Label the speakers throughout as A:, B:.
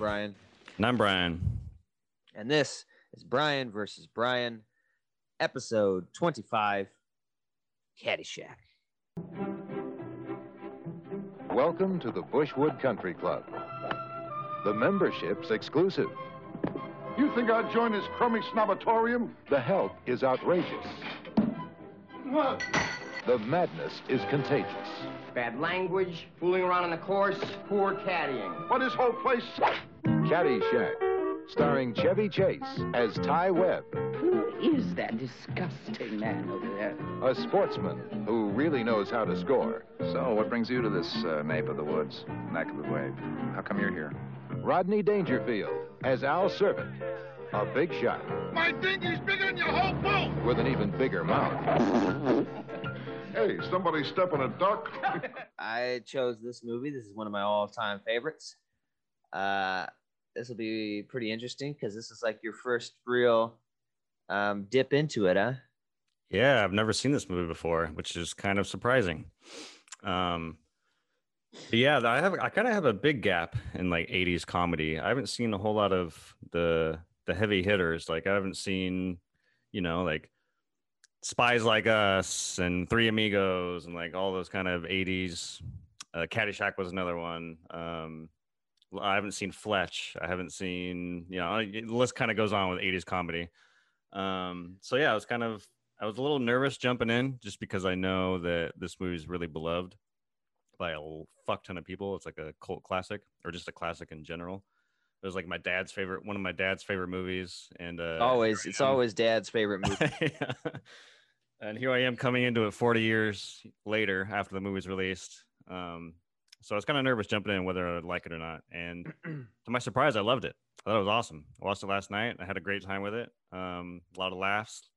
A: Brian.
B: And I'm Brian.
A: And this is Brian versus Brian, episode 25 Caddyshack.
C: Welcome to the Bushwood Country Club. The membership's exclusive.
D: You think I'd join this crummy snobatorium?
C: The help is outrageous.
D: What?
C: The madness is contagious.
E: Bad language, fooling around on the course, poor caddying.
D: What is whole place?
C: Caddyshack, starring Chevy Chase as Ty Webb,
F: Who is that disgusting man over there?
C: a sportsman who really knows how to score.
G: So, what brings you to this uh, nape of the woods, neck of the wave? How come you're here?
C: Rodney Dangerfield as Al Czervik, a big shot
D: My dinghy's bigger than your whole boat!
C: with an even bigger mouth.
D: Hey, somebody step on a duck?
A: I chose this movie. This is one of my all time favorites. Uh, this will be pretty interesting because this is like your first real um, dip into it, huh?
B: Yeah, I've never seen this movie before, which is kind of surprising. Um, yeah, I have I kind of have a big gap in like 80s comedy. I haven't seen a whole lot of the the heavy hitters. Like I haven't seen, you know, like Spies Like Us and Three Amigos and like all those kind of 80s. Uh, Caddyshack was another one. Um, I haven't seen Fletch. I haven't seen, you know, the list kind of goes on with 80s comedy. Um, so yeah, I was kind of I was a little nervous jumping in just because I know that this movie is really beloved by a fuck ton of people. It's like a cult classic or just a classic in general. It was like my dad's favorite, one of my dad's favorite movies, and uh,
A: always, it's always dad's favorite movie.
B: Yeah. And here I am coming into it 40 years later after the movie's released. Um, so I was kind of nervous jumping in whether I'd like it or not. And to my surprise, I loved it. I thought it was awesome. I watched it last night. I had a great time with it. Um, a lot of laughs.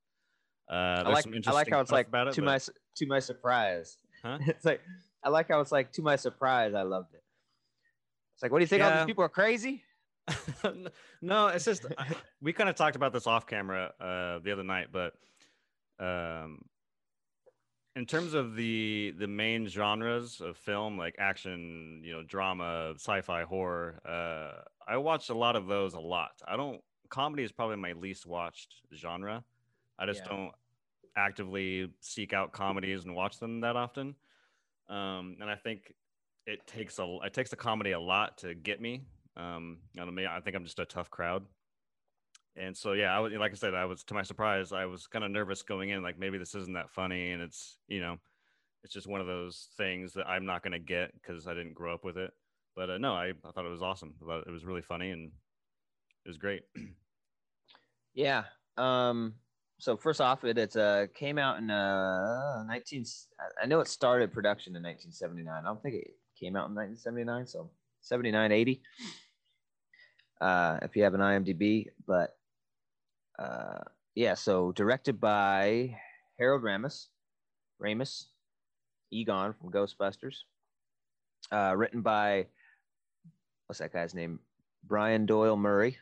B: Uh,
A: I like,
B: some
A: I like how it's like
B: it,
A: to
B: but-
A: my to my surprise.
B: Huh?
A: It's like I like how it's like to my surprise. I loved it. It's like, what do you think? All these people are crazy.
B: no, it's just I- we kind of talked about this off camera uh, the other night, but um, in terms of the the main genres of film, like action, you know, drama, sci-fi, horror, uh, I watch a lot of those a lot. I don't. Comedy is probably my least watched genre. I just
A: Yeah.
B: don't actively seek out comedies and watch them that often. Um, and I think it takes a it takes a comedy a lot to get me. Um, I don't know, I think I'm just a tough crowd. And so yeah, I was like I said, I was to my surprise, I was kind of nervous going in, like maybe this isn't that funny, and it's you know, it's just one of those things that I'm not gonna get because I didn't grow up with it. But uh, no, I, I thought it was awesome. I thought it was really funny and it was great.
A: Yeah. Um. So first off, it it's uh came out in uh 19. I know it started production in 1979. I don't think it came out in 1979. So 79, 80. Uh, if you have an IMDb, but uh, yeah. So directed by Harold Ramis, Ramis, Egon from Ghostbusters. Uh, written by what's that guy's name? Brian Doyle Murray.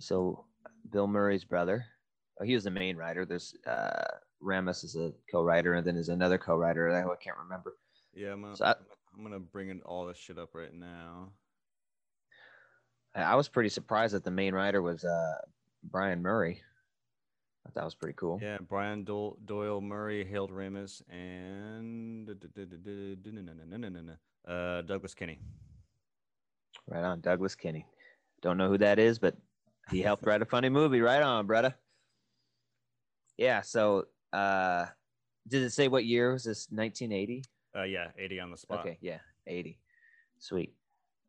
A: So Bill Murray's brother. Oh, he was the main writer. There's uh, Ramis is a co-writer, and then there's another co-writer. I can't remember.
B: yeah, I'm gonna,
A: So I-
B: I'm gonna bring in all this shit up right now.
A: I was pretty surprised that the main writer was uh, Brian Murray. I thought that was pretty cool.
B: Yeah, Brian Doyle, Doyle Murray, Harold Ramis, and uh, Douglas Kenney.
A: Right on, Douglas Kenney. Don't know who that is, but he helped write a funny movie. Right on, brother. Yeah. So, uh, did it say what year was this? 1980.
B: Uh, yeah, 80 on the spot.
A: Okay, yeah, 80. Sweet.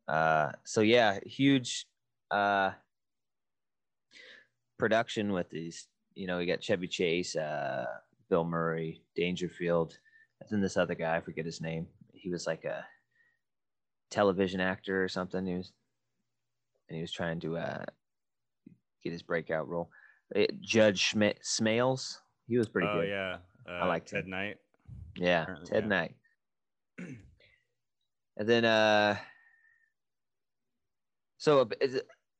A: Uh so yeah, huge uh production with these, you know, we got Chevy Chase, uh Bill Murray, Dangerfield, and then this other guy, I forget his name. He was like a television actor or something. He was and he was trying to uh get his breakout role. It, Judge Sma- Smales, he was pretty good.
B: oh
A: good.
B: yeah, uh,
A: I liked
B: Ted
A: him.
B: Knight.
A: Yeah,
B: Apparently,
A: Ted
B: yeah.
A: Knight. and then uh so uh,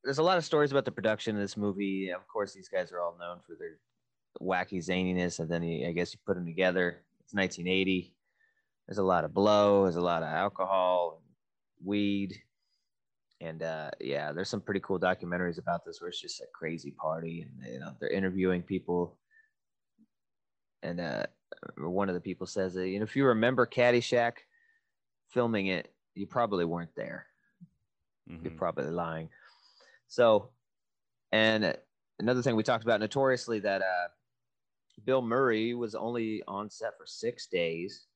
A: there's a lot of stories about the production of this movie. Of course, these guys are all known for their wacky zaniness, and then I guess you put them together. It's 1980. There's a lot of blow. There's a lot of alcohol and weed. and uh, yeah, there's some pretty cool documentaries about this where it's just a crazy party, and you know they're interviewing people, and uh, one of the people says that you know if you remember Caddyshack filming it, you probably weren't there. You're
B: Mhm.
A: probably lying. So, and another thing we talked about notoriously that uh, Bill Murray was only on set for six days,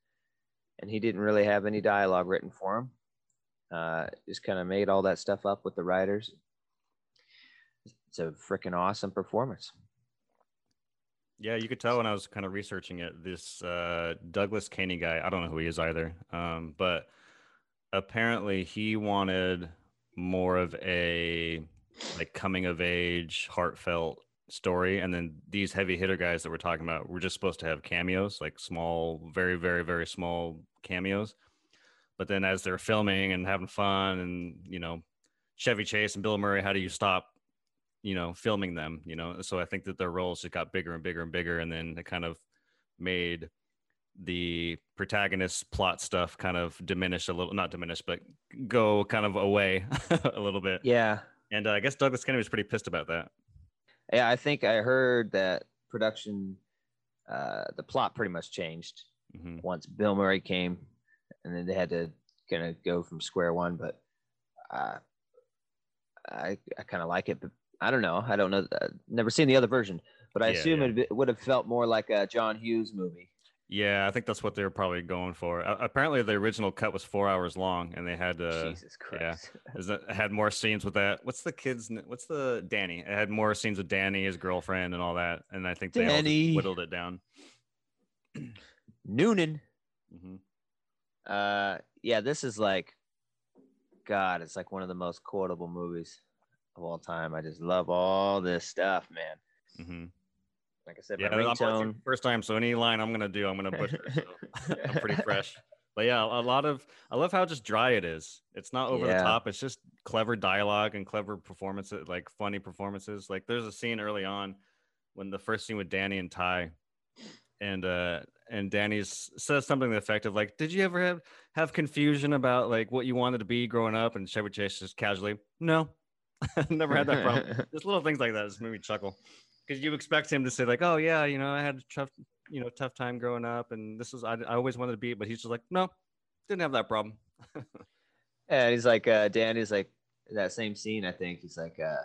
A: and he didn't really have any dialogue written for him. Uh, just kind of made all that stuff up with the writers. It's a freaking awesome performance.
B: Yeah, you could tell when I was kind of researching it. This uh, Douglas Kenney guy, I don't know who he is either, um, but apparently he wanted more of a like coming of age, heartfelt story, and then these heavy hitter guys that we're talking about were just supposed to have cameos, like small, very, very, very small cameos. But then as they're filming and having fun, and you know, Chevy Chase and Bill Murray, how do you stop you know, filming them, you know. So I think that their roles just got bigger and bigger and bigger, and then it kind of made the protagonist plot stuff kind of diminish a little, not diminish, but go kind of away a little bit.
A: Yeah,
B: And uh, I guess Douglas Kennedy was pretty pissed about that.
A: yeah. I think I heard that production, uh, the plot pretty much changed
B: hmm
A: once Bill Murray came, and then they had to kind of go from square one. But uh, I I kind of like it. But I don't know. I don't know. Uh, never seen the other version, but I
B: Yeah,
A: assume
B: yeah.
A: it would have felt more like a John Hughes movie.
B: Yeah, I think that's what they were probably going for. Uh, apparently, the original cut was four hours long, and they had uh,
A: Jesus Christ.
B: it had more scenes with that. What's the kid's? What's the Danny? It had more scenes with Danny, his girlfriend, and all that. And I think they all
A: Danny.
B: whittled it down.
A: Noonan.
B: hmm
A: Uh, yeah, this is like, God, it's like one of the most quotable movies of all time. I just love all this stuff, man.
B: Mm-hmm.
A: Like I said,
B: Yeah,
A: ringtone.
B: first time, so any line I'm gonna do, I'm gonna butcher. So I'm pretty fresh. But yeah, a lot of I love how just dry it is. It's not over
A: Yeah.
B: the top. It's just clever dialogue and clever performances, like funny performances. Like there's a scene early on when the first scene with Danny and Ty, and uh and Danny's says something to the effect of like, "Did you ever have have confusion about like what you wanted to be growing up?" And Chevy Chase just casually, "No, never had that problem." just little things like that just made me chuckle because you expect him to say like, "Oh yeah, you know, I had a tough, you know, tough time growing up, and this was I, I always wanted to be," but he's just like, "No, didn't have that problem."
A: Yeah, he's like, uh, Dan Danny's like that same scene. I think he's like, uh,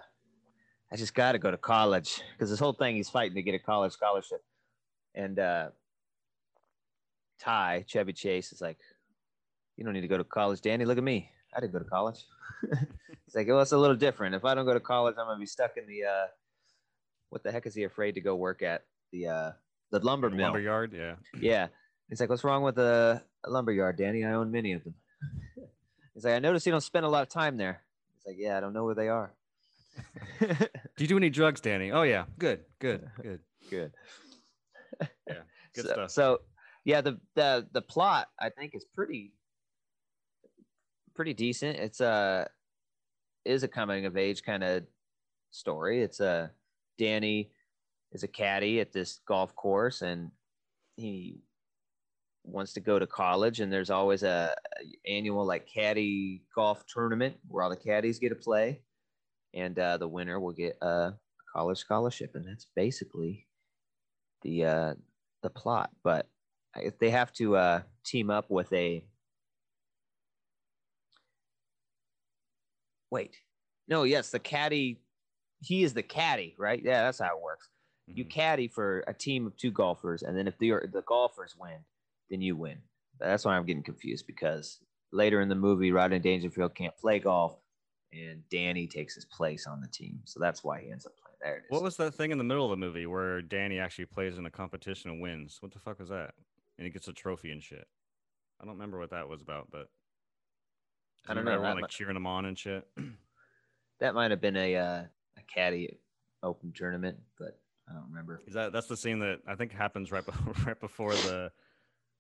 A: I just got to go to college because this whole thing he's fighting to get a college scholarship, and uh, Ty Chevy Chase is like, you don't need to go to college, Danny. Look at me. I didn't go to college. It's like, well, it's a little different. If I don't go to college, I'm gonna be stuck in the uh, what the heck is he afraid to go work at the uh, the lumber mill?
B: Lumber yard, yeah.
A: Yeah. He's like, what's wrong with a, a lumber yard, Danny? I own many of them. He's like, I noticed you don't spend a lot of time there. He's like, yeah, I don't know where they are.
B: Do you do any drugs, Danny? Oh yeah, good, good, good.
A: Good.
B: Yeah, good
A: so,
B: stuff.
A: So, yeah, the, the the plot I think is pretty pretty decent. It's a is a coming of age kind of story. It's a Danny is a caddy at this golf course and he wants to go to college and there's always a, annual like caddy golf tournament where all the caddies get to play and uh, the winner will get a college scholarship and that's basically the uh, the plot but they have to uh, team up with a wait no yes the caddy he is the caddy right yeah that's how it works you
B: Mhm.
A: caddy for a team of two golfers and then if the the golfers win then you win that's why i'm getting confused because later in the movie rodney dangerfield can't play golf and danny takes his place on the team so that's why he ends up playing there it is
B: What was that thing in the middle of the movie where Danny actually plays in a competition and wins? What the fuck was that? And he gets a trophy and shit. I don't remember what that was about, but
A: I don't know,
B: Everyone like cheering them on and shit.
A: that might have been a uh, a caddy open tournament but i don't remember
B: Is that that's the scene that I think happens right before, right before the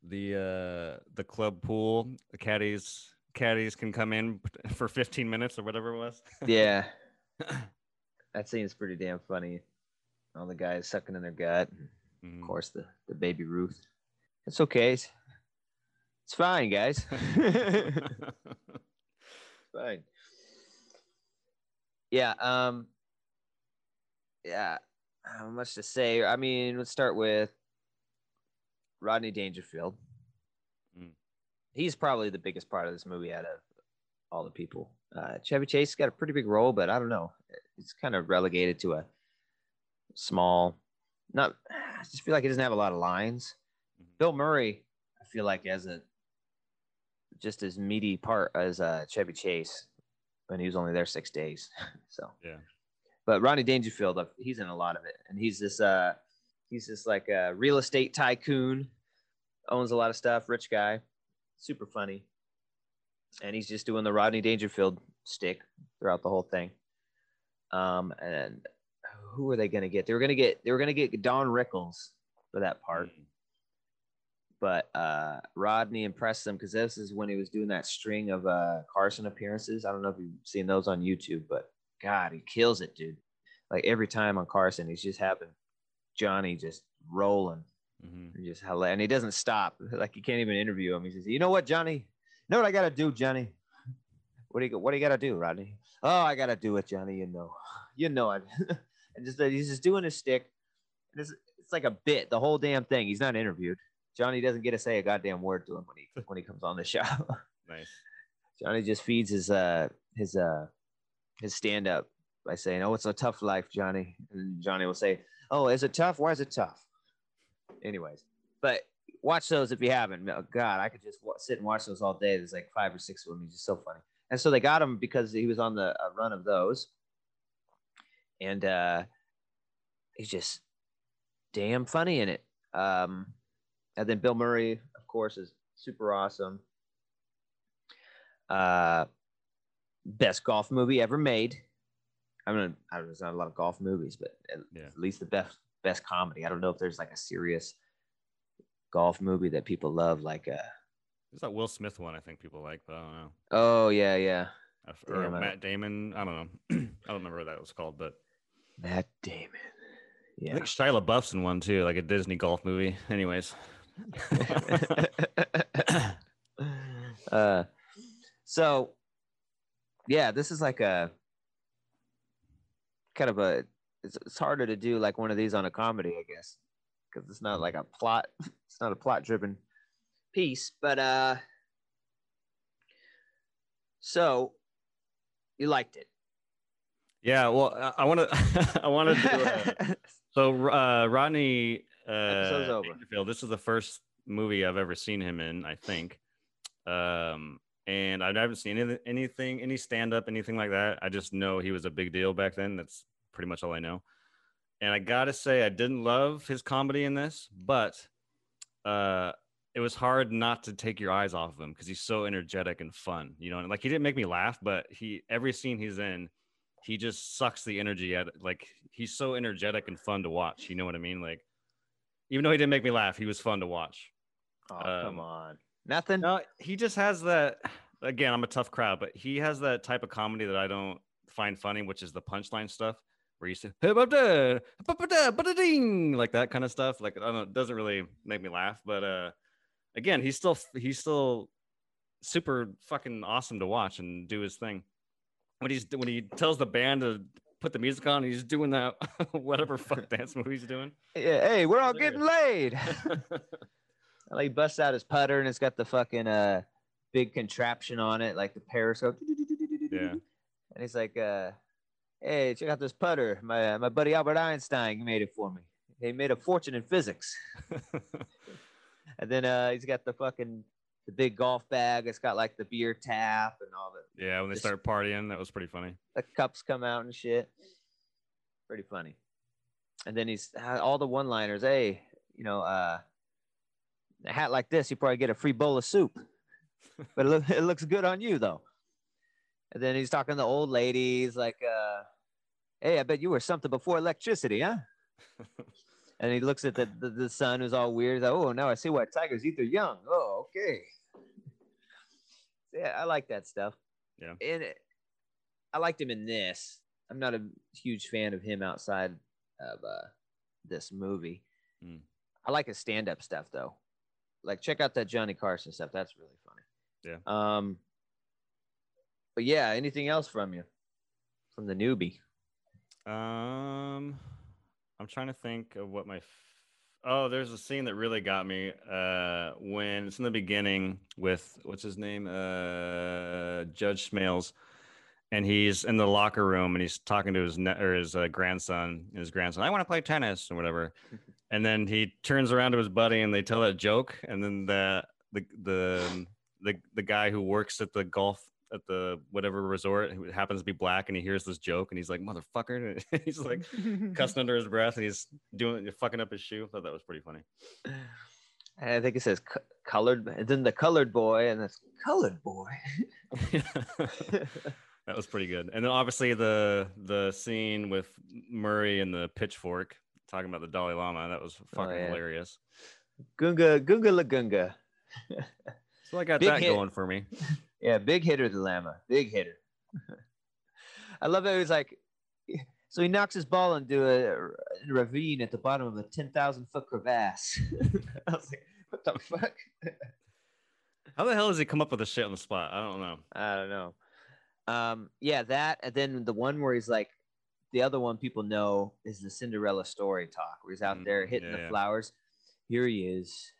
B: the uh the club pool. The caddies caddies can come in for 15 minutes or whatever it was.
A: yeah that scene's pretty damn funny all the guys sucking in their gut
B: Mhm.
A: of course the the baby ruth it's okay it's, it's fine guys fine Yeah. Um. Yeah. How much to say? I mean, let's start with Rodney Dangerfield.
B: Mm.
A: He's probably the biggest part of this movie out of all the people. Uh, Chevy Chase got a pretty big role, but I don't know. It's kind of relegated to a small. Not. I just feel like he doesn't have a lot of lines.
B: Mhm.
A: Bill Murray, I feel like has a just as meaty part as uh, Chevy Chase, and he was only there six days. so
B: Yeah.
A: but Rodney Dangerfield, uh, he's in a lot of it, and he's this uh, he's this like a real estate tycoon, owns a lot of stuff, rich guy, super funny, and he's just doing the Rodney Dangerfield stick throughout the whole thing. Um, and who are they gonna get? They were gonna get they were gonna get Don Rickles for that part,
B: Mm.
A: But uh, Rodney impressed them because this is when he was doing that string of uh, Carson appearances. I don't know if you've seen those on YouTube, but God, he kills it, dude. Like every time on Carson, he's just having Johnny just rolling
B: Mhm.
A: and just hella, and he doesn't stop. Like you can't even interview him. He says, "You know what, Johnny? You know what I gotta do, Johnny? What do you What do you gotta do, Rodney? Oh, I gotta do it, Johnny. You know, you know it." and just he's just doing his stick. And it's, it's like a bit, the whole damn thing. He's not interviewed. Johnny doesn't get to say a goddamn word to him when he when he comes on the show.
B: Nice.
A: Johnny just feeds his uh his uh his stand up by saying, "Oh, it's a tough life, Johnny." And Johnny will say, "Oh, is it tough? Why is it tough?" Anyways, but watch those if you haven't. Oh, God, I could just sit and watch those all day. There's like five or six of them. He's just so funny. And so they got him because he was on the uh, run of those, and uh he's just damn funny in it. Um, and then Bill Murray, of course, is super awesome. Uh, best golf movie ever made. I mean, I don't know, there's not a lot of golf movies, but at,
B: Yeah.
A: at least the best best comedy. I don't know if there's like a serious golf movie that people love, like uh
B: There's that Will Smith one I think people like, but I don't know.
A: oh yeah, yeah,
B: Or
A: Damn,
B: Matt Damon. I don't know. I don't remember what that was called, but
A: Matt Damon. Yeah.
B: I think Shia LaBeouf's in one too, like a Disney golf movie. Anyways.
A: uh, so yeah, this is like a kind of a. It's, it's harder to do like one of these on a comedy, I guess, because it's not like a plot. It's not a plot-driven piece, but uh. So, you liked it.
B: yeah, well, I- want to. I wanted to. Do uh, so uh, Rodney uh,
A: Episode's over.
B: Dangerfield, This is the first movie I've ever seen him in. I think. Um, and I haven't seen any, anything, any stand up, anything like that. I just know he was a big deal back then. That's pretty much all I know. And I gotta say, I didn't love his comedy in this, but uh, it was hard not to take your eyes off of him because he's so energetic and fun. You know, and like he didn't make me laugh, but he every scene he's in, he just sucks the energy out. Like he's so energetic and fun to watch. You know what I mean? Like even though he didn't make me laugh, he was fun to watch.
A: oh,
B: um,
A: come on, nothing.
B: No, he just has that. Again, I'm a tough crowd, but he has that type of comedy that I don't find funny, which is the punchline stuff, where you say "Hey, ba- da, ba- ba- da, ba- da, ding," like that kind of stuff. Like I don't, know, it doesn't really make me laugh, but uh, again, he's still he's still super fucking awesome to watch and do his thing. When he's when he tells the band to put the music on, he's doing that whatever fuck dance move he's doing.
A: Yeah, hey, we're all getting laid. Like he busts out his putter and it's got the fucking uh big contraption on it, like the periscope.
B: Yeah.
A: And he's like, uh, hey, check out this putter. My my buddy Albert Einstein made it for me. He made a fortune in physics. And then uh he's got the fucking the big golf bag. It's got like the beer tap and all the
B: yeah, when they start partying, that was pretty funny.
A: the cups come out and shit. Pretty funny. And then he's uh, all the one liners. Hey, you know, uh, a hat like this, you probably get a free bowl of soup. but it, look, it looks good on you though. And then he's talking to old ladies like, uh, hey, I bet you were something before electricity, huh? and he looks at the, the, the son who's all weird. He's like, oh, now I see why tigers eat their young. Oh, okay. Yeah, I like that stuff.
B: Yeah.
A: And it, I liked him in this. I'm not a huge fan of him outside of uh, this movie.
B: Mm.
A: I like his stand-up stuff though. Like check out that Johnny Carson stuff. That's really funny.
B: Yeah.
A: Um. But yeah, anything else from you? from the newbie?
B: Um, I'm trying to think of what my. Oh, there's a scene that really got me. Uh, when it's in the beginning with what's his name, uh, Judge Smales, and he's in the locker room and he's talking to his ne- or his uh, grandson. And his grandson, I want to play tennis or whatever. and then he turns around to his buddy and they tell that joke, and then the the the the the guy who works at the golf at the whatever resort who happens to be black and he hears this joke and he's like motherfucker and he's like cussing under his breath and he's doing fucking up his shoe. I thought that was pretty funny.
A: And I think it says co- colored, and then the colored boy, and that's colored boy.
B: that was pretty good. And then obviously the the scene with Murray and the pitchfork talking about the Dalai Lama, that was oh, fucking
A: yeah.
B: hilarious.
A: Gunga, Gunga La Gunga.
B: So I got
A: Big
B: that
A: hit.
B: going for me.
A: Yeah, big hitter, the Lama. Big hitter. I love that he's like, so he knocks his ball into a, a ravine at the bottom of a 10,000 foot crevasse. I was like, what the fuck?
B: How the hell does he come up with this shit on the spot? I don't know.
A: I don't know. Um, yeah, that, and then the one where he's like, the other one people know is the Cinderella story talk, where he's out
B: Mm,
A: there hitting
B: yeah,
A: the
B: yeah.
A: flowers. Here he is,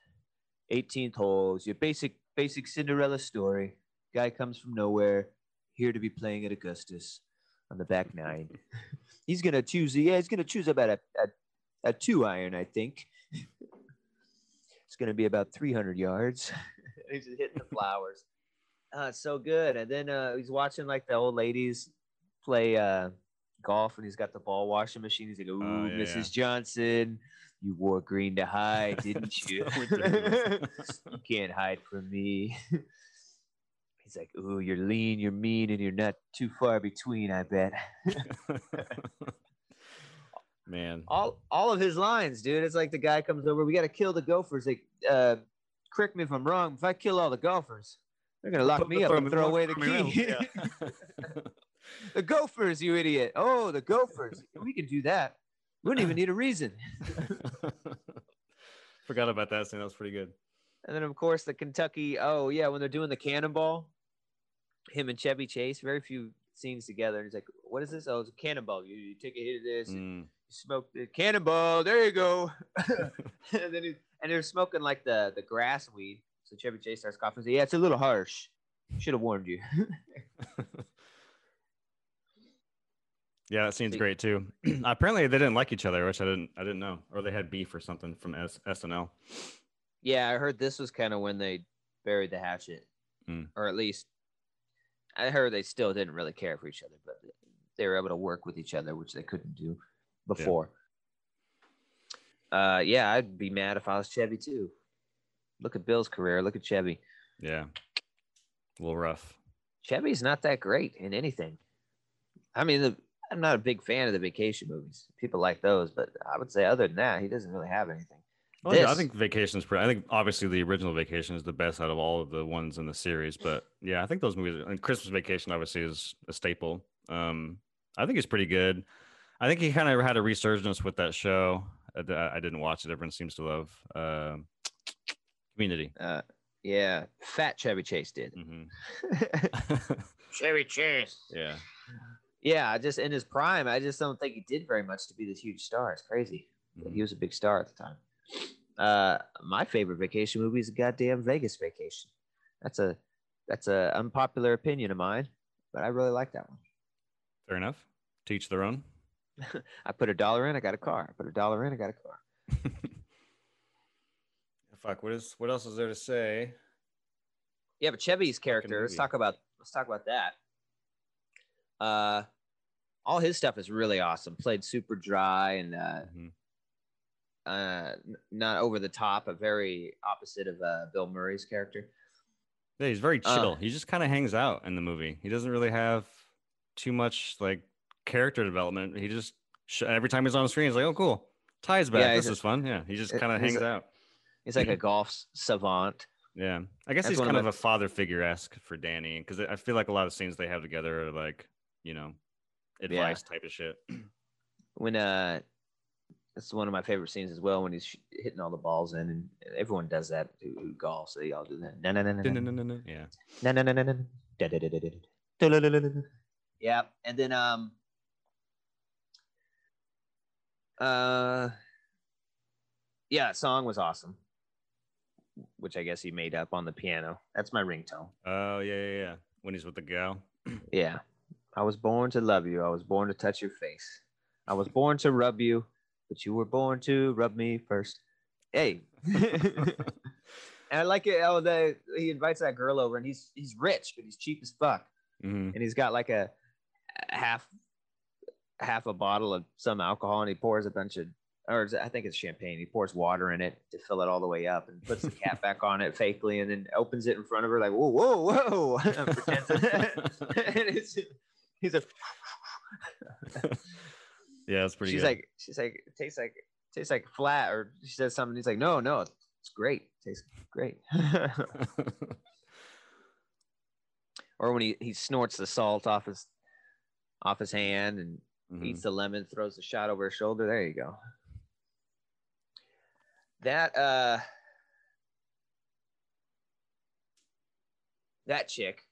A: 18th holes, your basic, basic Cinderella story. Guy comes from nowhere, here to be playing at Augustus on the back nine. he's gonna choose, yeah, he's gonna choose about a, a, a two iron, I think. it's gonna be about 300 yards. he's just hitting the flowers. Uh, so good. And then uh, he's watching like the old ladies play uh, golf, and he's got the ball washing machine. He's like, "Ooh,
B: Oh, yeah,
A: Mrs.
B: yeah.
A: Johnson, you wore green to hide, didn't you? You can't hide from me." He's like, "Ooh, you're lean, you're mean, and you're not too far between." I bet.
B: Man.
A: all all of his lines, dude. It's like the guy comes over. We got to kill the gophers. Like, uh, correct me if I'm wrong. If I kill all the gophers, they're gonna lock me up and throw away the key. the gophers, you idiot! Oh, the gophers. We can do that. We don't even need a reason.
B: Forgot about that scene. That was pretty good.
A: And then of course the Kentucky. Oh yeah, when they're doing the cannonball, him and Chevy Chase. Very few scenes together. And he's like, "What is this? Oh, it's a cannonball. You, you take a hit of this. and
B: Mm.
A: you smoke the cannonball. There you go." and then he, and they're smoking like the the grass weed. So Chevy Chase starts coughing. Yeah, it's a little harsh. Should have warned you.
B: Yeah, that scene's
A: See-
B: great too. Apparently, they didn't like each other, which I didn't. I didn't know, or they had beef or something from S- SNL.
A: yeah, I heard this was kind of when they buried the hatchet,
B: Mm.
A: or at least I heard they still didn't really care for each other, but they were able to work with each other, which they couldn't do before. Uh, yeah, I'd be mad if I was Chevy too. Look at Bill's career. Look at Chevy.
B: Yeah, a little rough.
A: Chevy's not that great in anything. I mean, the, I'm not a big fan of the vacation movies. People like those, but I would say other than that, he doesn't really have anything.
B: Well, yeah, I
A: This-
B: think Vacation's pretty. I think obviously the original Vacation is the best out of all of the ones in the series. But yeah, I think those movies and Christmas Vacation obviously is a staple. Um, I think it's pretty good. I think he kind of had a resurgence with that show. i didn't watch it. Everyone seems to love uh, Community.
A: Uh, yeah, fat Chevy Chase did.
B: hmm
A: Chevy Chase.
B: yeah,
A: Yeah, I just in his prime, I just don't think he did very much to be this huge star. It's crazy. But
B: Mhm.
A: He was a big star at the time. Uh, my favorite vacation movie is goddamn Vegas Vacation. That's a that's a unpopular opinion of mine, but I really like that one.
B: fair enough. Teach their own.
A: I put a dollar in, I got a car. I put a dollar in, I got a car.
B: Fuck. What is? What else is there to say?
A: Yeah, but Chevy's character. Let's talk about let's talk about that. Uh, all his stuff is really awesome. Played super dry and uh,
B: Mhm.
A: Uh, not over the top, but very opposite of uh, Bill Murray's character.
B: Yeah, he's very
A: Uh,
B: chill. he just kind of hangs out in the movie. He doesn't really have too much like character development. He just every time he's on the screen, he's like, "Oh, cool, ties back.
A: Yeah,
B: this
A: a-
B: is fun." Yeah, he just
A: Uh,
B: kind of hangs
A: a-
B: out.
A: He's like a golf savant.
B: Yeah, I guess
A: That's
B: he's kind of,
A: my-
B: a father figure esque for Danny because I feel like a lot of scenes they have together are like, you know, advice type of shit.
A: When uh, it's one of my favorite scenes as well when he's hitting all the balls in, and everyone does that who, who golfs. They all do that. No, no, no, no, no.
B: yeah,
A: No, no, no, no, no. Da, da, da. Yeah, and then um, Uh, yeah, song was awesome, which I guess he made up on the piano. That's my ringtone.
B: Oh yeah, yeah, yeah. When he's with the gal.
A: Yeah. I was born to love you. I was born to touch your face. I was born to rub you, but you were born to rub me first. Hey. and I like it how they, he invites that girl over and he's he's rich, but he's cheap as fuck.
B: Mhm.
A: And he's got like a, a half half a bottle of some alcohol and he pours a bunch of or I think it's champagne. He pours water in it to fill it all the way up and puts the cap back on it fakely and then opens it in front of her like, whoa, whoa, whoa. And it's, he's a
B: yeah, that's pretty.
A: she's
B: good.
A: like she's like it tastes like it tastes like flat or she says something he's like no no it's great It tastes great or when he he snorts the salt off his off his hand and
B: Mhm.
A: eats the lemon throws the shot over his shoulder there you go that uh that chick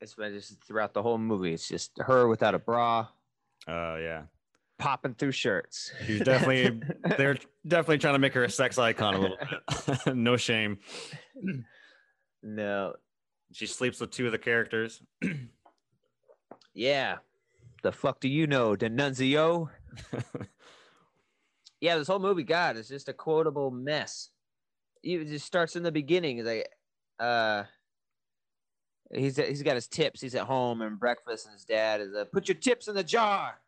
A: it's been just throughout the whole movie it's just her without a bra
B: Oh yeah,
A: popping through shirts
B: She's definitely they're definitely trying to make her a sex icon a little bit. no shame.
A: no
B: She sleeps with two of the characters.
A: Yeah. The fuck do you know, Denunzio? Yeah, this whole movie, God, is just a quotable mess. It just starts in the beginning. It's like, uh, he's he's got his tips. He's at home and breakfast, and his dad is uh, put your tips in the jar.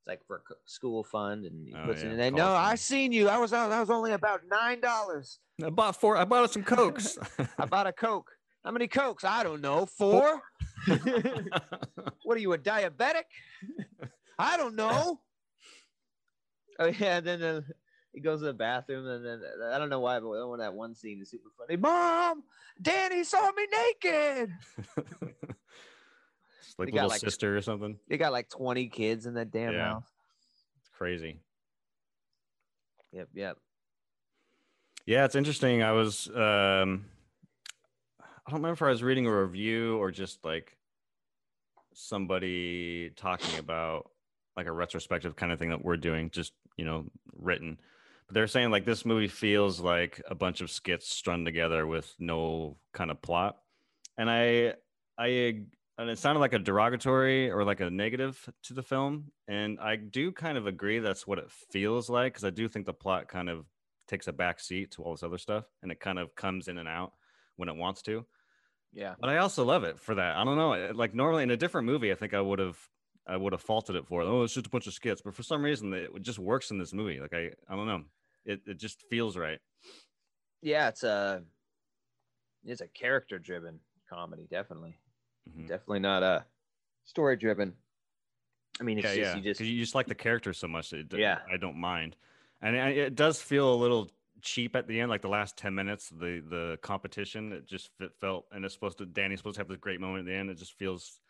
A: It's like for a school fund, and he
B: Oh,
A: puts it in there. No, I seen you. I was out. I was only about nine dollars.
B: I bought four. I bought some cokes.
A: I bought a coke. How many cokes? I don't know. Four. What are you, a diabetic? I don't know. Oh yeah, and then uh, he goes to the bathroom, and then uh, I don't know why, but when that one scene is super funny. Mom, Danny saw me naked.
B: It's like
A: They
B: little
A: like-
B: sister or something.
A: They got like twenty kids in that damn
B: Yeah.
A: house.
B: It's crazy.
A: Yep, yep.
B: Yeah, it's interesting. I was um I don't remember if I was reading a review or just like somebody talking about like a retrospective kind of thing that we're doing, just you know, written. But they're saying like this movie feels like a bunch of skits strung together with no kind of plot. And I I and it sounded like a derogatory or like a negative to the film. And I do kind of agree that's what it feels like because I do think the plot kind of takes a back seat to all this other stuff and it kind of comes in and out when it wants to.
A: Yeah.
B: But I also love it for that. I don't know. Like normally in a different movie, I think I would have I would have faulted it for oh it's just a bunch of skits. But for some reason it just works in this movie. Like I I don't know. It it just feels right.
A: Yeah, it's a it's a character driven comedy, definitely.
B: Mhm.
A: Definitely not a story driven. I mean, it's
B: yeah,
A: just
B: yeah.
A: you just
B: you just like the character so much. That it,
A: Yeah.
B: I don't mind, and it, it does feel a little cheap at the end, like the last ten minutes. The the competition, it just fit, felt, and it's supposed to. Danny's supposed to have this great moment at the end. It just feels.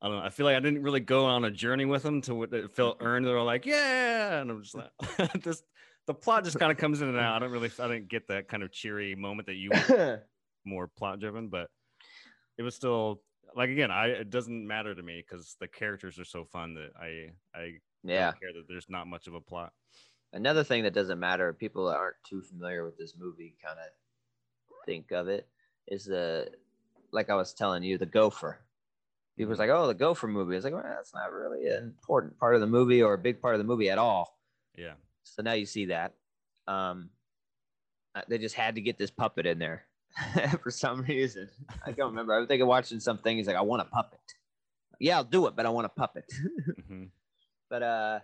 B: I don't know. I feel like I didn't really go on a journey with them to what it felt earned. They were like, yeah, and I'm just like, this. The plot just kind of comes in and out. I don't really. I didn't get that kind of cheery moment that you more plot driven, but it was still like again, I it doesn't matter to me because the characters are so fun that I I
A: yeah.
B: don't care that there's not much of a plot.
A: Another thing that doesn't matter, people that aren't too familiar with this movie kind of think of it is the like I was telling you, the gopher. People's mm-hmm. like, oh, the gopher movie. It's like, well, that's not really an important part of the movie or a big part of the movie at all.
B: Yeah,
A: So now you see that. Um, uh, they just had to get this puppet in there for some reason. I don't remember. I think of watching something. He's like, I want a puppet. Yeah, I'll do it, but I want a puppet.
B: Mhm.
A: but uh,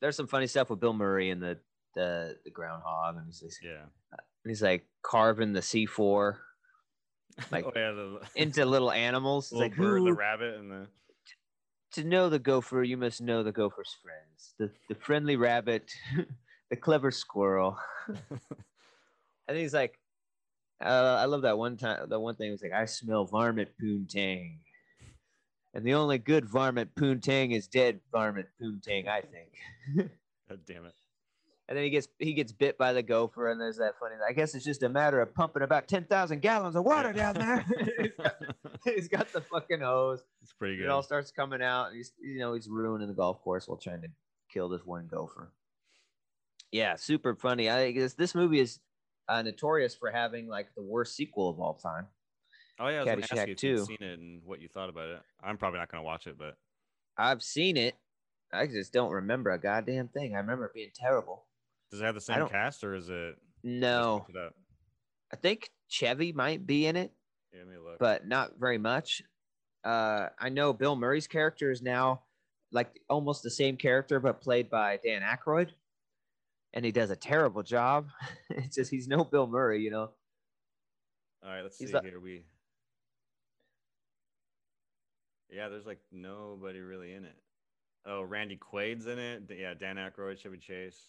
A: there's some funny stuff with Bill Murray and the the, the groundhog, and he's like,
B: yeah.
A: and he's like carving the C four Like,
B: oh, yeah, the,
A: into little animals.
B: Little
A: like
B: bird, the rabbit, and the
A: to know the gopher, you must know the gopher's friends. The the friendly rabbit, the clever squirrel. and he's like, uh, I love that one time. The one thing was like, I smell varmint poontang. And the only good varmint poontang is dead varmint poontang, I think.
B: God damn it.
A: And then he gets he gets bit by the gopher, and there's that funny. I guess it's just a matter of pumping about ten thousand gallons of water down there. he's, got, he's got the fucking hose.
B: It's pretty good.
A: It all starts coming out. He's you know he's ruining the golf course while trying to kill this one gopher. Yeah, super funny. I guess this movie is uh, notorious for having like the worst sequel of all time.
B: oh yeah, I was gonna ask you if you'd
A: 2.
B: seen it and what you thought about it. I'm probably not gonna watch it, but
A: I've seen it. I just don't remember a goddamn thing. I remember it being terrible.
B: Does it have the same cast or is it?
A: No,
B: it?
A: I think Chevy might be in it,
B: Yeah, let me look.
A: but not very much. Uh, I know Bill Murray's character is now like almost the same character, but played by Dan Aykroyd, and he does a terrible job. it's just he's no Bill Murray, you know.
B: All right, let's see
A: He's the-
B: here. We yeah, there's like nobody really in it. Oh, Randy Quaid's in it. Yeah, Dan Aykroyd, Chevy Chase,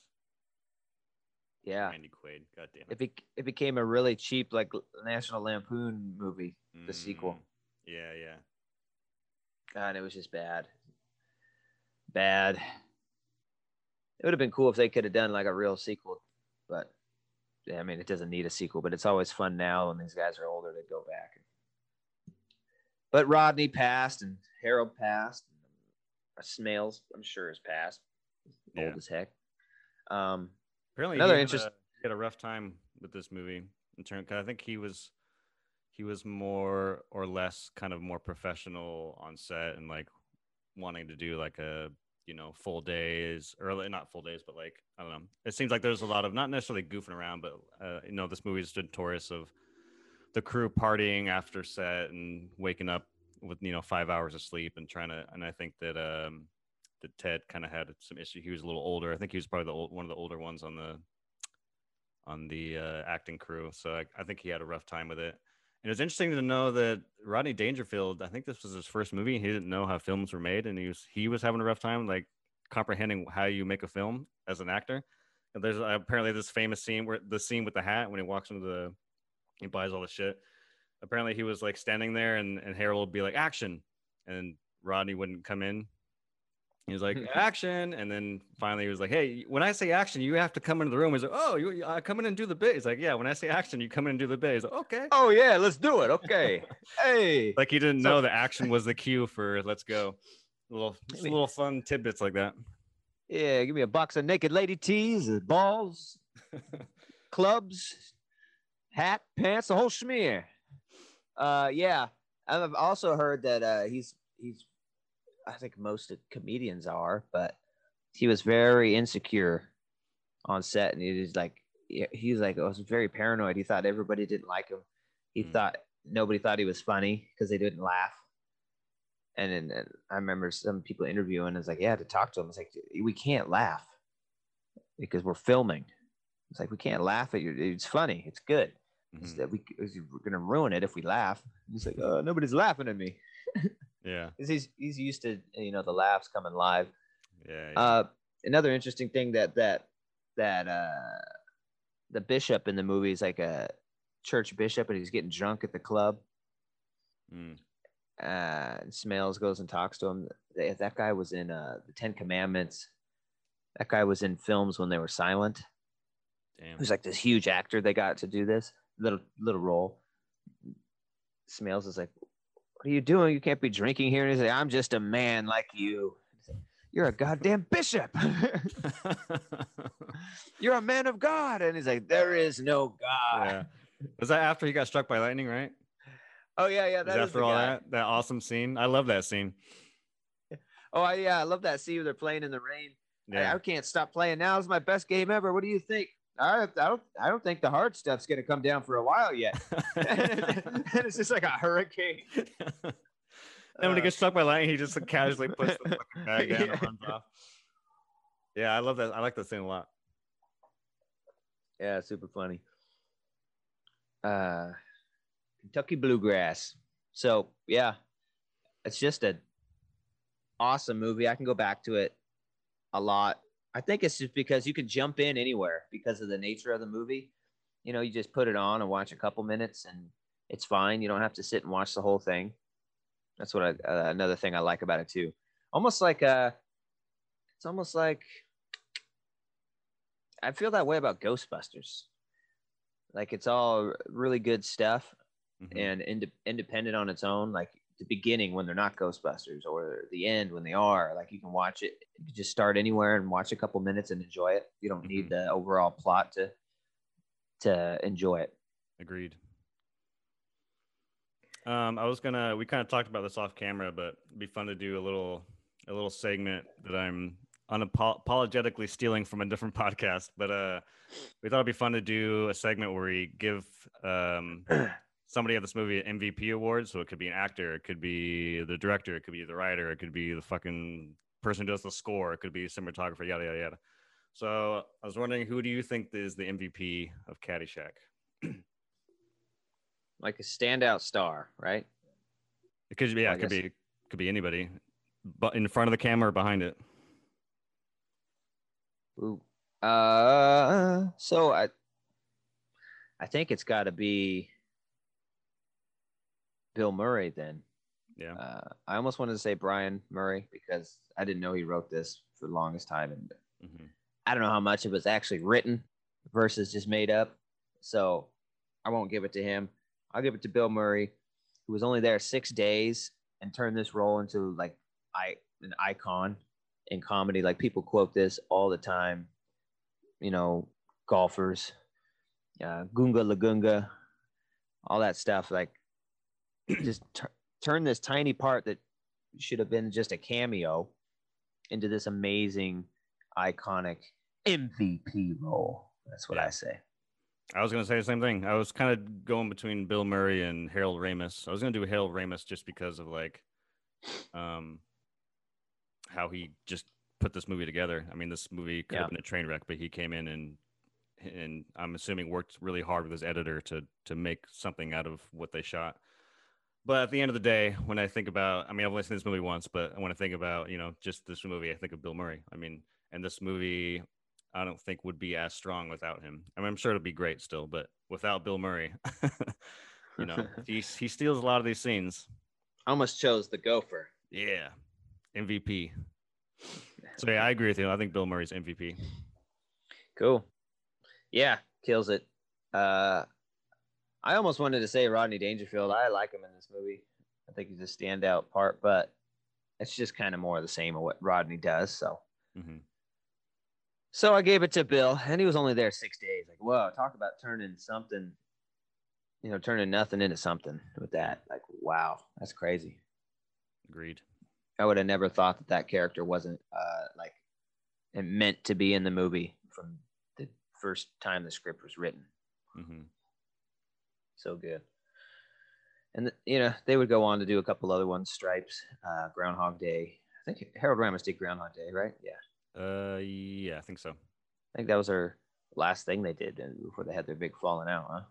A: Yeah,
B: Randy Quaid. God damn
A: it,
B: it.
A: be- it became a really cheap like National Lampoon movie, the sequel.
B: Mm, Yeah, yeah.
A: God, it was just bad. Bad. It would have been cool if they could have done like a real sequel, but I mean, it doesn't need a sequel, but it's always fun now when these guys are older to go back. But Rodney passed and Harold passed. And Smales, I'm sure, has passed.
B: Yeah.
A: Old as heck. Um,
B: Apparently,
A: Another
B: he had, a, he had a rough time with this movie. In turn, cause I think he was he was more or less kind of more professional on set and like wanting to do like a you know full days or not full days, but like I don't know. It seems like there's a lot of not necessarily goofing around, but uh, you know this movie is notorious of the crew partying after set and waking up with you know five hours of sleep and trying to and I think that um that Ted kind of had some issue. He was a little older. I think he was probably the old, one of the older ones on the on the uh, acting crew. So I, I think he had a rough time with it. And it's interesting to know that Rodney Dangerfield. I think this was his first movie. He didn't know how films were made, and he was he was having a rough time like comprehending how you make a film as an actor. And there's uh, apparently this famous scene where the scene with the hat when he walks into the he buys all the shit. Apparently he was like standing there, and and Harold would be like action, and Rodney wouldn't come in. He was like action, and then finally he was like, "Hey, when I say action, you have to come into the room." He's like, "Oh, you uh, come in and do the bit." He's like, "Yeah, when I say action, you come in and do the bit." He's like, "Okay."
A: oh yeah, let's do it. Okay. hey.
B: Like he didn't
A: So-
B: know the action was the cue for "Let's go." Little, just
A: Maybe-
B: little fun tidbits like that.
A: Yeah, give me a box of naked lady tees, uh, balls, clubs, hat, pants, the whole schmear. Uh, yeah, I've also heard that uh, he's he's. I think most comedians are, but he was very insecure on set, and he was like, he was like, I was very paranoid. He thought everybody didn't like him. He
B: Mm.
A: thought nobody thought he was funny because they didn't laugh. And then and I remember some people interviewing. It's like, yeah, to talk to him. It's like we can't laugh because we're filming. It's like we can't laugh at you. It's funny. It's good. It's
B: Mhm.
A: that we we're gonna ruin it if we laugh. He's like, oh, nobody's laughing at me.
B: Yeah,
A: he's he's used to you know the laughs coming live.
B: yeah, yeah.
A: Uh, another interesting thing that that that uh, the bishop in the movie is like a church bishop, and he's getting drunk at the club.
B: Mm.
A: uh, and Smales goes and talks to him. That that guy was in uh, the Ten Commandments. That guy was in films when they were silent.
B: Damn.
A: Was like this huge actor. They got to do this little little role. Smales is like, "What are you doing? You can't be drinking here." And he's like, "I'm just a man like you." You're a goddamn bishop. You're a man of God. And he's like, "There is no God."
B: yeah. Was that after he got struck by lightning? Right?
A: Oh yeah, yeah.
B: Was
A: That is
B: after all
A: guy.
B: that that awesome scene. I love that scene.
A: Oh I, yeah, I love that scene where they're playing in the rain. I-
B: Yeah.
A: I, can't stop playing now. It's my best game ever. What do you think? I, I don't I don't think the hard stuff's gonna come down for a while yet. and it's just like a hurricane.
B: then when he
A: Uh,
B: gets struck by lightning, he just like, casually puts the fucking bag down
A: Yeah.
B: and runs off. Yeah, I love that. I like that scene a lot.
A: Yeah, super funny. Uh, Kentucky Bluegrass. So yeah, it's just a awesome movie. I can go back to it a lot. I think it's just because you can jump in anywhere because of the nature of the movie. You know, you just put it on and watch a couple minutes, and it's fine. You don't have to sit and watch the whole thing. That's what I, uh, another thing I like about it too. Almost like uh it's almost like I feel that way about Ghostbusters. Like it's all really good stuff
B: Mhm.
A: and ind- independent on its own. Like the beginning when they're not Ghostbusters, or the end when they are. Like you can watch it. You can just start anywhere and watch a couple minutes and enjoy it. You don't need
B: Mhm.
A: the overall plot to to enjoy it.
B: Agreed. Um, I was gonna. We kind of talked about this off camera, but it'd be fun to do a little a little segment that I'm unapologetically stealing from a different podcast. But uh, we thought it'd be fun to do a segment where we give um somebody at this movie an MVP award. So it could be an actor, it could be the director, it could be the writer, it could be the fucking person who does the score, it could be cinematographer, yada yada yada. So I was wondering, who do you think is the MVP of Caddyshack?
A: Like a standout star, right?
B: It could be, yeah,
A: Well,
B: it could
A: guess-
B: be, could be anybody, but in front of the camera or behind it.
A: Ooh. Uh, so I, I think it's got to be Bill Murray then.
B: Yeah,
A: Uh, I almost wanted to say Brian Murray because I didn't know he wrote this for the longest time, and
B: Mhm.
A: I don't know how much it was actually written versus just made up. So I won't give it to him. I'll give it to Bill Murray, who was only there six days and turned this role into like I an icon in comedy. Like people quote this all the time. You know, golfers, uh, Gunga Lagunga, all that stuff. Like just tur turn this tiny part that should have been just a cameo into this amazing, iconic MVP role. That's what
B: Yeah.
A: I say.
B: I was gonna say the same thing. I was kind of going between Bill Murray and Harold Ramis. I was gonna do Harold Ramis just because of like, um, how he just put this movie together. I mean, this movie could
A: Yeah.
B: have been a train wreck, but he came in and and I'm assuming worked really hard with his editor to to make something out of what they shot. But at the end of the day, when I think about, I mean, I've only seen this movie once, but when I think about, you know, just this movie, I think of Bill Murray. I mean, and this movie, I don't think would be as strong without him. I mean, I'm sure it'll be great still, but without Bill Murray, you know, he he steals a lot of these scenes.
A: I almost chose the gopher.
B: Yeah, MVP. So yeah, I agree with you. I think Bill Murray's MVP.
A: Cool. Yeah, kills it. Uh, I almost wanted to say Rodney Dangerfield. I like him in this movie. I think he's a standout part, but it's just kind of more of the same of what Rodney does. So,
B: hmm
A: so I gave it to Bill, and he was only there six days. Like, whoa, talk about turning something, you know, turning nothing into something with that. Like, wow, that's crazy.
B: Agreed.
A: I would have never thought that that character wasn't uh, like it meant to be in the movie from the first time the script was written.
B: hmm
A: So good. And you know they would go on to do a couple other ones, Stripes, uh, Groundhog Day. I think Harold Ramis did Groundhog Day, right? Yeah,
B: Uh, yeah, I think so.
A: I think that was their last thing they did uh, before they had their big falling out, huh?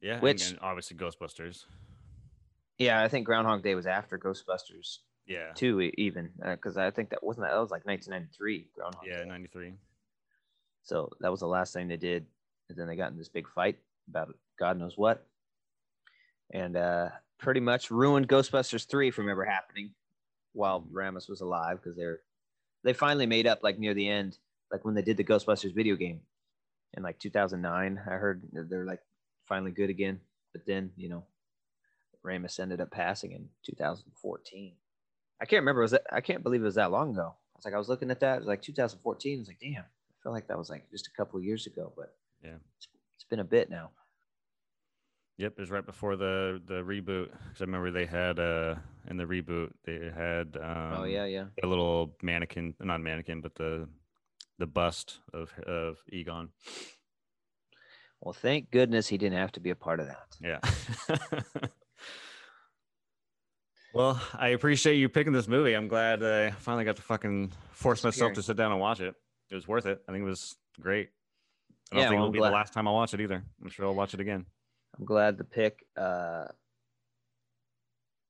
B: Yeah,
A: Which-
B: and obviously Ghostbusters.
A: Yeah, I think Groundhog Day was after Ghostbusters
B: Yeah,
A: too, e- even because I think that wasn't that, that was like 1993 Groundhog
B: yeah,
A: Day.
B: '93.
A: So that was the last thing they did. And then they got in this big fight about God knows what. And uh, pretty much ruined Ghostbusters 3 from ever happening while Ramis was alive because they're they finally made up like near the end, like when they did the Ghostbusters video game in like 2009. I heard they're like finally good again. But then, you know, Ramis ended up passing in 2014. I can't remember. Was that, I can't believe it was that long ago. I was like, I was looking at that. It was like 2014. I was like, damn. I feel like that was like just a couple of years ago, but
B: Yeah.
A: it's, it's been a bit now.
B: Yep, it was right before the the reboot. Because I remember they had uh in the reboot they had um,
A: oh yeah, yeah.
B: a little mannequin, not mannequin, but the the bust of of Egon.
A: Well, thank goodness he didn't have to be a part of that.
B: Yeah. well, I appreciate you picking this movie. I'm glad I finally got to fucking force myself to sit down and watch it. It was worth it. I think it was great. I don't
A: Yeah,
B: think
A: well,
B: it'll
A: I'm
B: be
A: glad-
B: the last time I watch it either. I'm sure I'll watch it again.
A: I'm glad the pick uh,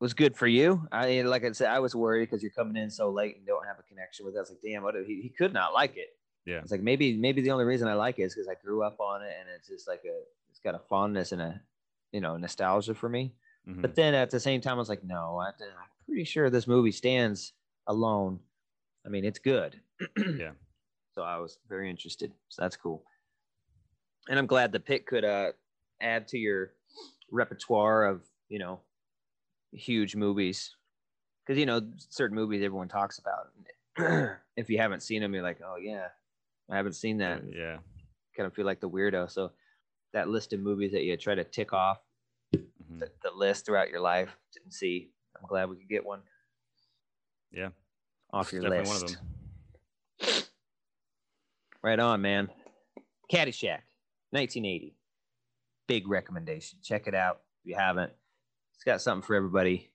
A: was good for you. I like I said, I was worried because you're coming in so late and don't have a connection with it. I was like, damn, what? He, he could not like it.
B: Yeah.
A: It's like maybe maybe the only reason I like it is because I grew up on it and it's just like a it's got a fondness and a you know nostalgia for me.
B: Mhm.
A: But then at the same time, I was like, no, I, I'm pretty sure this movie stands alone. I mean, it's good.
B: Yeah.
A: so I was very interested. So that's cool. And I'm glad the pit could uh, add to your repertoire of you know huge movies because you know certain movies everyone talks about. if you haven't seen them, you're like, oh yeah, I haven't seen that.
B: yeah.
A: Kind of feel like the weirdo. So that list of movies that you try to tick off
B: Mhm.
A: the, the list throughout your life didn't see. I'm glad we could get one
B: Yeah.
A: off your
B: Definitely
A: list.
B: one of them.
A: Right on, man. Caddyshack, 1980. Big recommendation. Check it out if you haven't. It's got something for everybody.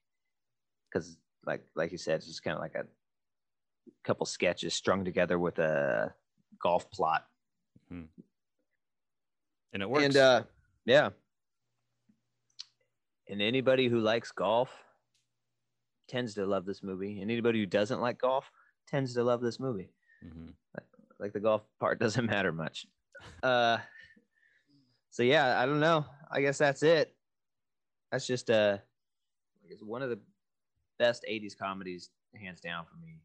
A: Because, like, like you said, it's just kind of like a couple sketches strung together with a golf plot.
B: And it works.
A: And uh, yeah. And anybody who likes golf tends to love this movie. And anybody who doesn't like golf tends to love this movie.
B: Mhm.
A: like the golf part doesn't matter much. Uh, so yeah, I don't know. I guess that's it. That's just uh, I guess one of the best '80s comedies, hands down for me.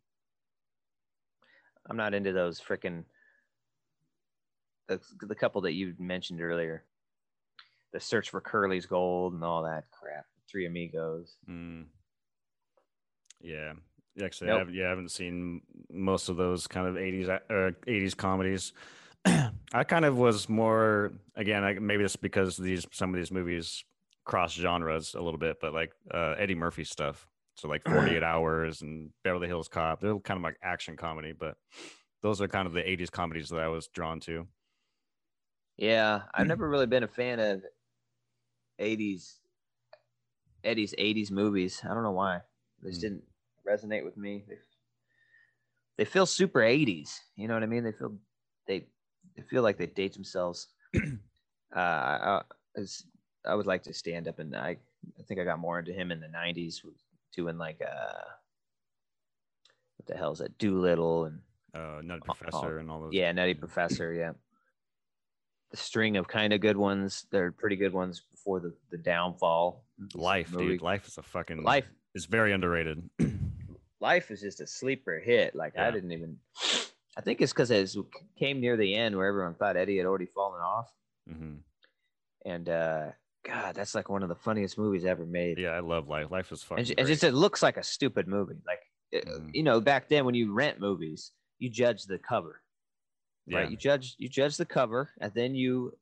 A: I'm not into those freaking the the couple that you mentioned earlier, the search for Curly's gold and all that crap. Three Amigos.
B: Mm. Yeah. Actually,
A: Nope.
B: I, haven't, yeah, I haven't seen most of those kind of 80s uh, 80s comedies. I kind of was more again, I, maybe it's because these some of these movies cross genres a little bit, but like uh, Eddie Murphy stuff. So like 48 Hours and Beverly Hills Cop, they're kind of like action comedy, but those are kind of the 80s comedies that I was drawn to.
A: Yeah, I've never really been a fan of 80s Eddie's 80s movies. I don't know why. They just
B: Hmm.
A: didn't resonate with me. They, they feel super 80s. You know what I mean? They feel they they feel like they date themselves. uh, I, I, was- I would like to stand up and I I think I got more into him in the 90s doing like uh what the hell is that? Dolittle and
B: Uh, Nutty Professor and all those.
A: yeah, Nutty Professor. Yeah, the string of kind of good ones. They're pretty good ones before the the downfall.
B: Life, dude. Life is a fucking
A: Life,
B: is very underrated.
A: life is just a sleeper hit. Like I didn't even. I think it's because it came near the end where everyone thought Eddie had already fallen off,
B: hmm
A: and uh God, that's like one of the funniest movies ever made.
B: Yeah, I love Life. Life is fucking.
A: and, ju-
B: great.
A: and just it looks like a stupid movie. Like
B: Mhm.
A: you know, back then when you rent movies, you judge the cover.
B: yeah.
A: right? You judge you judge the cover, and then you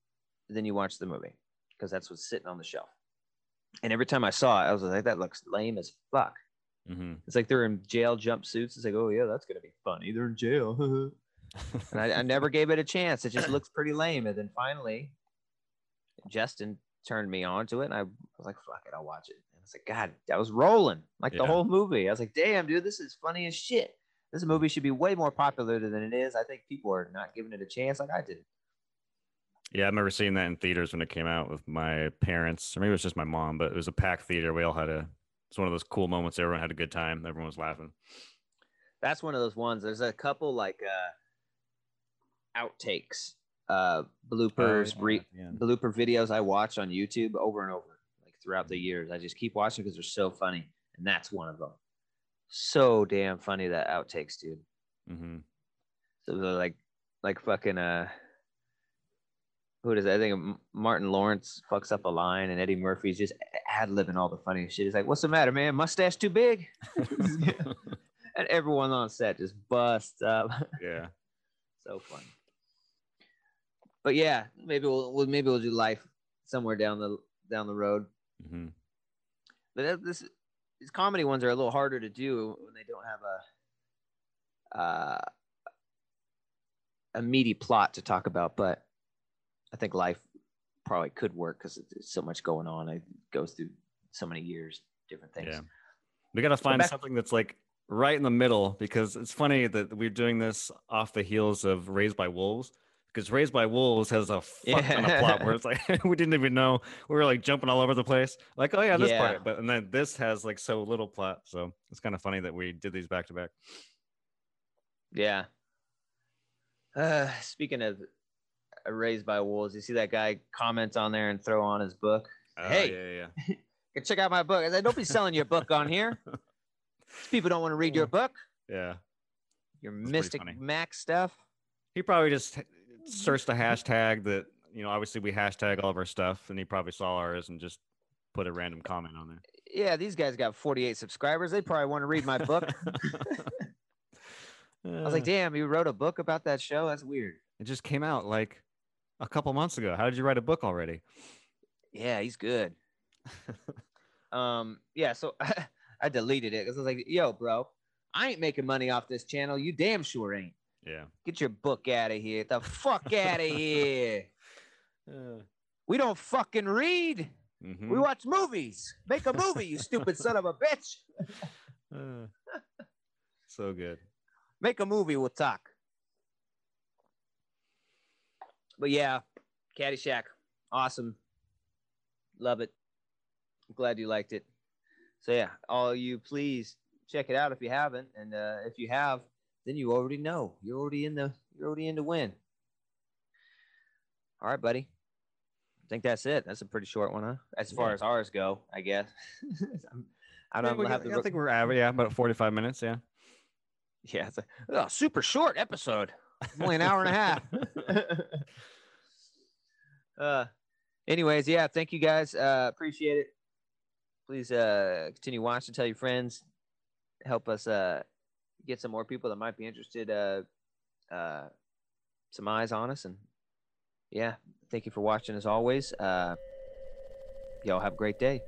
A: then you watch the movie because that's what's sitting on the shelf. And every time I saw it, I was like, that looks lame as fuck.
B: Hmm
A: It's like they're in jail jumpsuits. It's like, oh yeah, that's gonna be funny. They're in jail, and I, I never gave it a chance. It just looks pretty lame. And then finally, Justin turned me on to it, and I was like, fuck it, I'll watch it. And I was like, God, I was rolling like the whole movie. I was like, damn, dude, this is funny as shit. This movie should be way more popular than it is. I think people are not giving it a chance like I did.
B: Yeah, I remember seeing that in theaters when it came out with my parents, or maybe it was just my mom, but it was a packed theater. We all had a. It's one of those cool moments. Everyone had a good time. Everyone was laughing.
A: that's one of those ones. There's a couple like uh outtakes, uh bloopers,
B: Oh,
A: brief
B: yeah.
A: blooper videos I watch on YouTube over and over, like throughout the years. I just keep watching because they're so funny, and that's one of them. So damn funny that outtakes, dude.
B: Mm-hmm.
A: So they're like, like fucking uh, who it is? I think Martin Lawrence fucks up a line, and Eddie Murphy's just ad libbing all the funny shit. He's like, "What's the matter, man? Mustache too big?" and everyone on set just busts up.
B: yeah.
A: so funny. But yeah, maybe we'll, we'll maybe we'll do life somewhere down the down the road.
B: hmm
A: But that- this these comedy ones are a little harder to do when they don't have a uh, a meaty plot to talk about. But I think life probably could work because it's so much going on. It goes through so many years, different things.
B: Yeah. We got to find
A: back-
B: something that's like right in the middle because it's funny that we're doing this off the heels of Raised by Wolves. Because Raised by Wolves has a fuck ton of plot where it's like we didn't even know we were like jumping all over the place. Like, oh yeah, this
A: Yeah.
B: part, but and then this has like so little plot. So it's kind of funny that we did these back to back.
A: Yeah. Uh, speaking of raised by wolves, you see that guy comment on there and throw on his book.
B: Oh,
A: Hey.
B: yeah, yeah,
A: Go check out my book. I said, don't be selling your book on here. People don't want to read your book.
B: yeah.
A: Your
B: pretty
A: Mystic. Mac stuff.
B: He probably just searched a hashtag that you know. Obviously, we hashtag all of our stuff, and he probably saw ours and just put a random comment on there.
A: Yeah, these guys got 48 subscribers. They probably want to read my book. I was like,
B: Uh,
A: damn, you wrote a book about that show? That's weird.
B: it just came out like a couple months ago. How did you write a book already?
A: Yeah, he's good. Um, yeah, so I deleted it because I was like, yo, bro, I ain't making money off this channel. You damn sure ain't.
B: Yeah.
A: Get your book out of here. The fuck out of here.
B: Uh,
A: We don't fucking read.
B: mhm.
A: We watch movies. Make a movie, you stupid son of a bitch.
B: Uh, so good.
A: Make a movie, we'll talk. But yeah, Caddyshack, awesome. Love it. I'm glad you liked it. So yeah, all you please check it out if you haven't, and uh, if you have, then you already know. You're already in the. You're already in to win. All right, buddy. I think that's it. That's a pretty short one, huh? As far
B: Yeah.
A: as ours go, I guess. I
B: Yeah,
A: don't
B: we
A: have
B: got-
A: to.
B: I think we're average. Yeah, about forty-five minutes. Yeah.
A: Yeah, it's a oh, super short episode. Only an hour and a half. uh, anyways, yeah, thank you guys. Uh, appreciate it. Please uh, continue watching. Tell your friends. Help us uh, get some more people that might be interested. Uh, uh, some eyes on us, and yeah, thank you for watching as always. Uh, y'all have a great day.